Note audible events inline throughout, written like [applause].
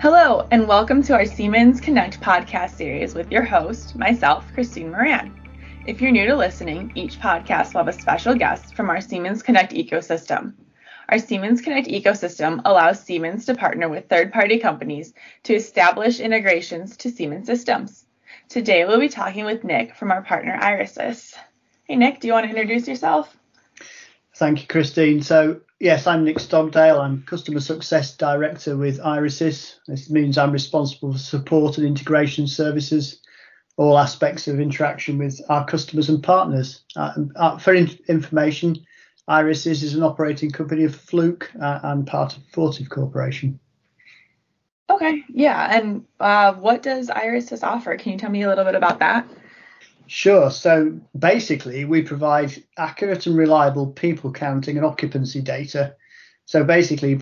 Hello, and welcome to our Siemens Connect podcast series with your host, myself, Christine Moran. If you're new to listening, each podcast will have a special guest from our Siemens Connect ecosystem. Our Siemens Connect ecosystem allows Siemens to partner with third party companies to establish integrations to Siemens systems. Today, we'll be talking with Nick from our partner Irisys. Hey, Nick, do you want to introduce yourself? Thank you, Christine. So, yes, I'm Nick Stogdale. I'm Customer Success Director with Irisys. This means I'm responsible for support and integration services, all aspects of interaction with our customers and partners. Uh, uh, for in- information, Irisys is an operating company of Fluke uh, and part of Fortive Corporation. Okay, yeah. And uh, what does Irisys offer? Can you tell me a little bit about that? Sure. So basically, we provide accurate and reliable people counting and occupancy data. So basically,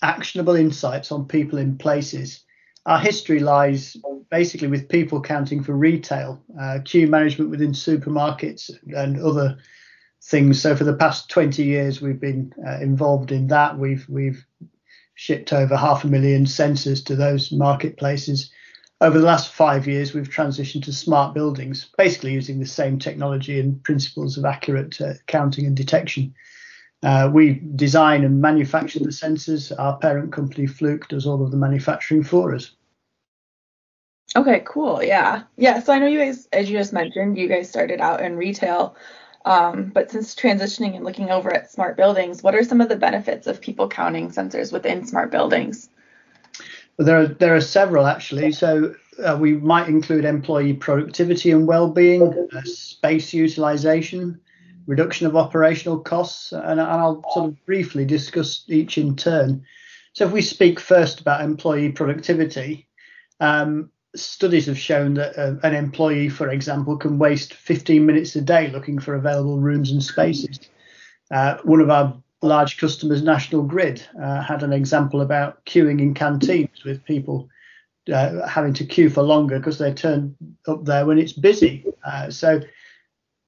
actionable insights on people in places. Our history lies basically with people counting for retail, uh, queue management within supermarkets, and other things. So for the past 20 years, we've been uh, involved in that. We've we've shipped over half a million sensors to those marketplaces over the last five years, we've transitioned to smart buildings, basically using the same technology and principles of accurate uh, counting and detection. Uh, we design and manufacture the sensors. Our parent company, Fluke, does all of the manufacturing for us. Okay, cool. Yeah. Yeah. So I know you guys, as you just mentioned, you guys started out in retail. Um, but since transitioning and looking over at smart buildings, what are some of the benefits of people counting sensors within smart buildings? But there are there are several actually. So uh, we might include employee productivity and well-being, uh, space utilization, reduction of operational costs, and, and I'll sort of briefly discuss each in turn. So if we speak first about employee productivity, um, studies have shown that uh, an employee, for example, can waste 15 minutes a day looking for available rooms and spaces. Uh, one of our large customers, National Grid, uh, had an example about queuing in canteens with people uh, having to queue for longer because they turn up there when it's busy. Uh, so,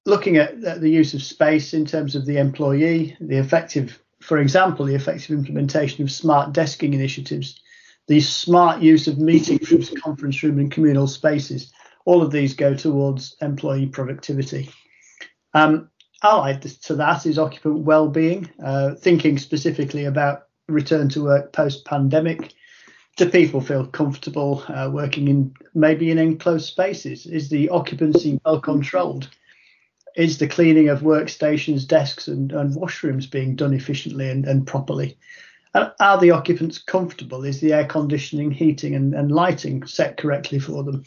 looking at the use of space in terms of the employee, the effective, for example, the effective implementation of smart desking initiatives, the smart use of meeting rooms, conference room, and communal spaces, all of these go towards employee productivity. Um, allied to that is occupant well-being, uh, thinking specifically about return to work post-pandemic. Do people feel comfortable uh, working in maybe in enclosed spaces? Is the occupancy well controlled? Is the cleaning of workstations, desks, and, and washrooms being done efficiently and, and properly? are the occupants comfortable? Is the air conditioning, heating, and, and lighting set correctly for them?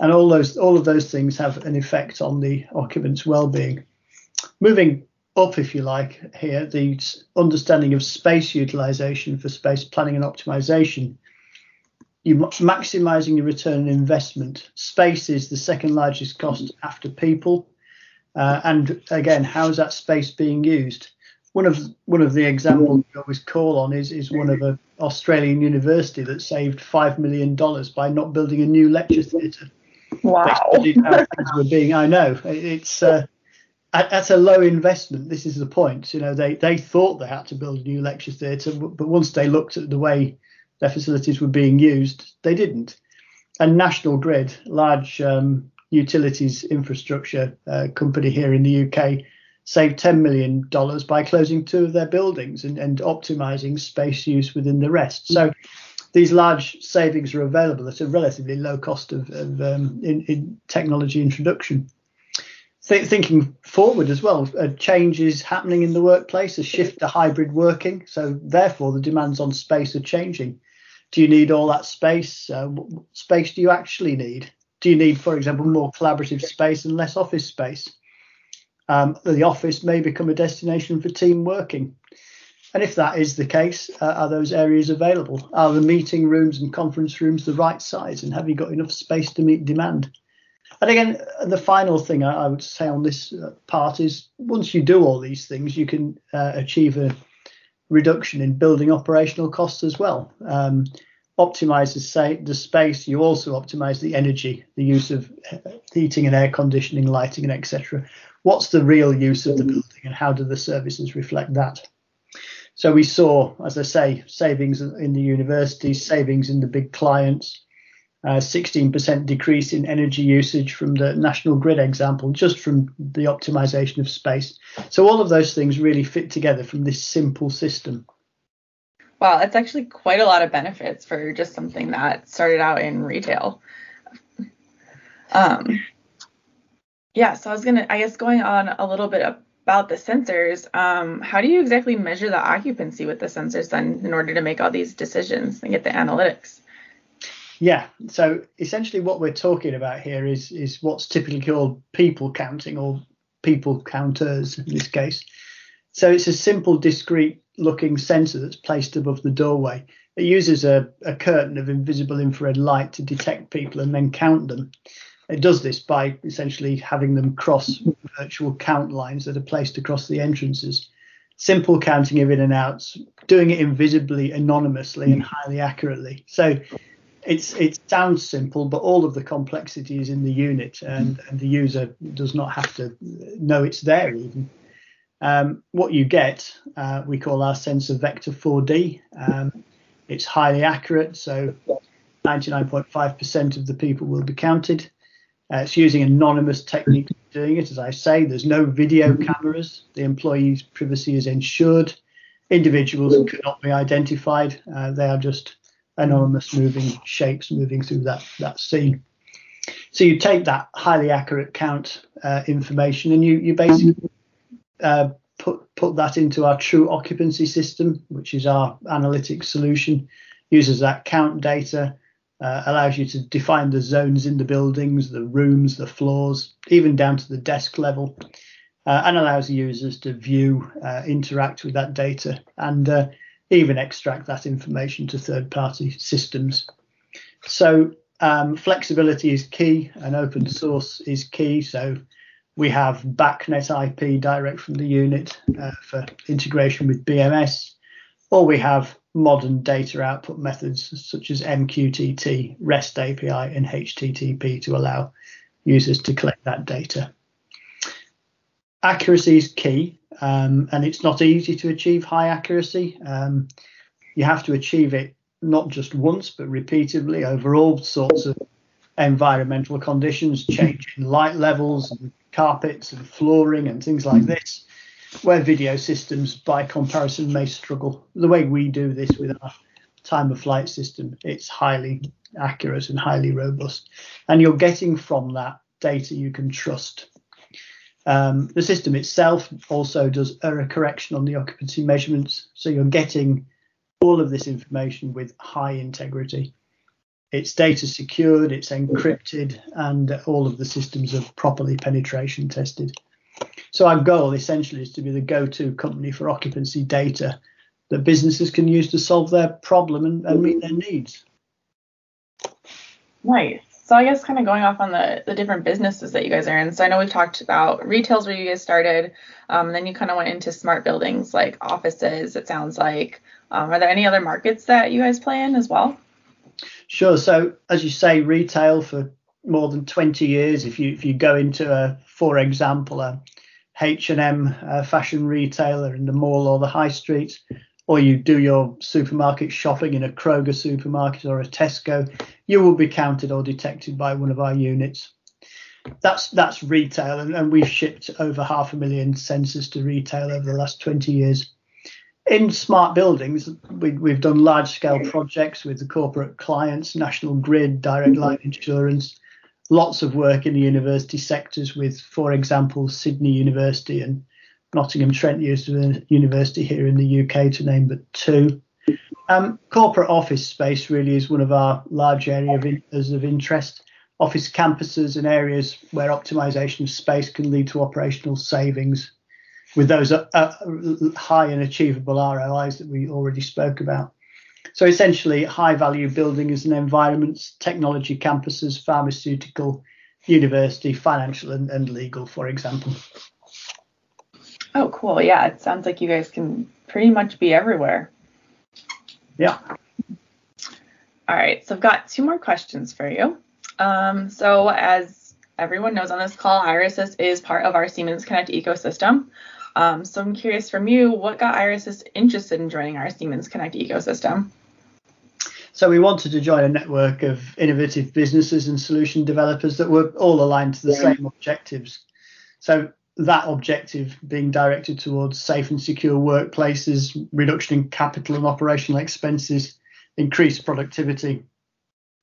And all those, all of those things have an effect on the occupants' well-being moving up, if you like, here, the understanding of space utilization for space planning and optimization. You're maximizing your return on investment. Space is the second largest cost after people. Uh, and again, how is that space being used? One of one of the examples we always call on is is one of an Australian university that saved five million dollars by not building a new lecture theatre. Wow! How things were being. I know it's uh, at, at, a low investment, this is the point. You know, they they thought they had to build a new lecture theatre, but once they looked at the way their facilities were being used, they didn't. And National Grid, large um, utilities infrastructure uh, company here in the UK, saved $10 million by closing two of their buildings and, and optimizing space use within the rest. So these large savings are available at a relatively low cost of, of um, in, in technology introduction th- thinking forward as well, a change is happening in the workplace, a shift to hybrid working. So therefore, the demands on space are changing. Do you need all that space? Uh, what space do you actually need? Do you need, for example, more collaborative space and less office space? Um, the office may become a destination for team working. And if that is the case, uh, are those areas available? Are the meeting rooms and conference rooms the right size? And have you got enough space to meet demand? And again, the final thing I, would say on this uh, part is once you do all these things, you can uh, achieve a reduction in building operational costs as well. Um, optimize the, say, the space, you also optimize the energy, the use of uh, heating and air conditioning, lighting, and etc. What's the real use of the building, and how do the services reflect that? So we saw, as I say, savings in the universities, savings in the big clients, uh, 16% decrease in energy usage from the national grid example, just from the optimization of space. So all of those things really fit together from this simple system. Wow, that's actually quite a lot of benefits for just something that started out in retail. Um, yeah, so I was gonna, I guess, going on a little bit about the sensors. Um, how do you exactly measure the occupancy with the sensors then, in order to make all these decisions and get the analytics? Yeah, so essentially what we're talking about here is is what's typically called people counting or people counters in this case. So it's a simple, discrete looking sensor that's placed above the doorway. It uses a, a curtain of invisible infrared light to detect people and then count them. It does this by essentially having them cross virtual count lines that are placed across the entrances. Simple counting of in and outs, doing it invisibly, anonymously, and highly accurately. So it's it sounds simple, but all of the complexity is in the unit, and, and the user does not have to know it's there even. Um, what you get, uh, we call our sensor vector 4D. Um, it's highly accurate, so 99.5% of the people will be counted. Uh, it's using anonymous techniques doing it, as I say. There's no video cameras. The employee's privacy is ensured. Individuals cannot be identified. Uh, they are just anonymous moving shapes moving through that, that scene. So you take that highly accurate count uh, information and you, you basically uh, put put that into our true occupancy system, which is our analytics solution. Uses that count data, uh, allows you to define the zones in the buildings, the rooms, the floors, even down to the desk level, uh, and allows users to view, uh, interact with that data, and uh, even extract that information to third party systems. So um, flexibility is key and open source is key. So we have BACnet IP direct from the unit uh, for integration with BMS, or we have modern data output methods such as MQTT, REST API, and HTTP to allow users to collect that data. Accuracy is key um, and it's not easy to achieve high accuracy. Um, you have to achieve it not just once, but repeatedly over all sorts of environmental conditions, changing [laughs] light levels and carpets and flooring and things like this, where video systems, by comparison, may struggle. The way we do this with our time of flight system, it's highly accurate and highly robust. And you're getting from that data you can trust um, the system itself also does error correction on the occupancy measurements, so you're getting all of this information with high integrity. It's data secured, it's encrypted, and all of the systems are properly penetration tested. So our goal essentially is to be the go-to company for occupancy data that businesses can use to solve their problem and, and meet their needs. Nice. So I guess kind of going off on the, the different businesses that you guys are in. So I know we've talked about retails where you guys started, um, then you kind of went into smart buildings like offices. It sounds like. Um, are there any other markets that you guys play in as well? Sure. So as you say, retail for more than 20 years. If you if you go into a, for example, a H&M fashion retailer in the mall or the high street, or you do your supermarket shopping in a Kroger supermarket or a Tesco, you will be counted or detected by one of our units. That's that's retail, and, and we've shipped over half a million sensors to retail over the last 20 years. In smart buildings, we, we've done large scale projects with the corporate clients, National Grid, Direct Line Insurance, lots of work in the university sectors with, for example, Sydney University and Nottingham Trent University here in the UK, to name but two. Um, corporate office space really is one of our large areas of interest. Office campuses and areas where optimization of space can lead to operational savings with those uh, uh, high and achievable ROIs that we already spoke about. So essentially, high value buildings and environments, technology campuses, pharmaceutical, university, financial, and, and legal, for example. Oh, cool. Yeah, it sounds like you guys can pretty much be everywhere. Yeah. All right, so I've got two more questions for you. Um, so as everyone knows on this call, Irisys is part of our Siemens Connect ecosystem. Um, so I'm curious from you, what got Irisys interested in joining our Siemens Connect ecosystem? So we wanted to join a network of innovative businesses and solution developers that were all aligned to the yeah. same objectives. So that objective being directed towards safe and secure workplaces, reduction in capital and operational expenses, increased productivity,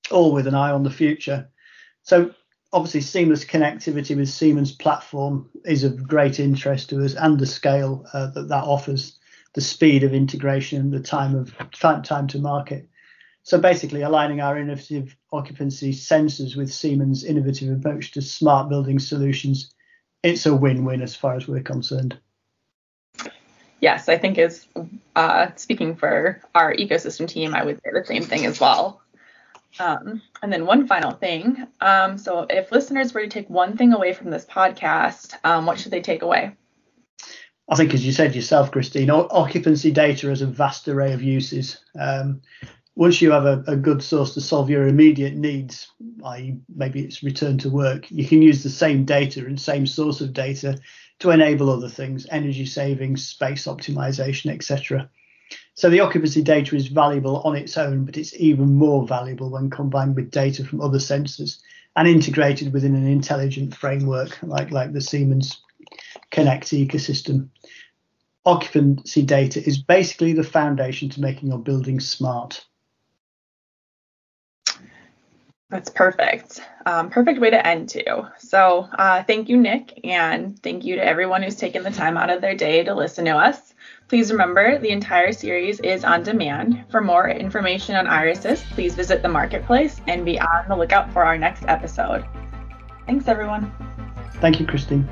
all with an eye on the future. So obviously seamless connectivity with Siemens platform is of great interest to us and the scale uh, that that offers, the speed of integration the time of time, time to market. So basically aligning our innovative occupancy sensors with Siemens innovative approach to smart building solutions, it's a win-win as far as we're concerned. Yes, I think is uh, speaking for our ecosystem team, I would say the same thing as well. Um, and then one final thing. Um, so if listeners were to take one thing away from this podcast, um, what should they take away? I think, as you said yourself, Christine, occupancy data has a vast array of uses. Um, once you have a, a, good source to solve your immediate needs, i.e., maybe it's return to work, you can use the same data and same source of data to enable other things, energy savings, space optimization, etc. So the occupancy data is valuable on its own, but it's even more valuable when combined with data from other sensors and integrated within an intelligent framework like, like the Siemens Connect ecosystem. Occupancy data is basically the foundation to making your building smart. That's perfect. Um, perfect way to end too. So uh, thank you, Nick, and thank you to everyone who's taken the time out of their day to listen to us. Please remember the entire series is on demand. For more information on Irisys, please visit the marketplace and be on the lookout for our next episode. Thanks, everyone. Thank you, Christine.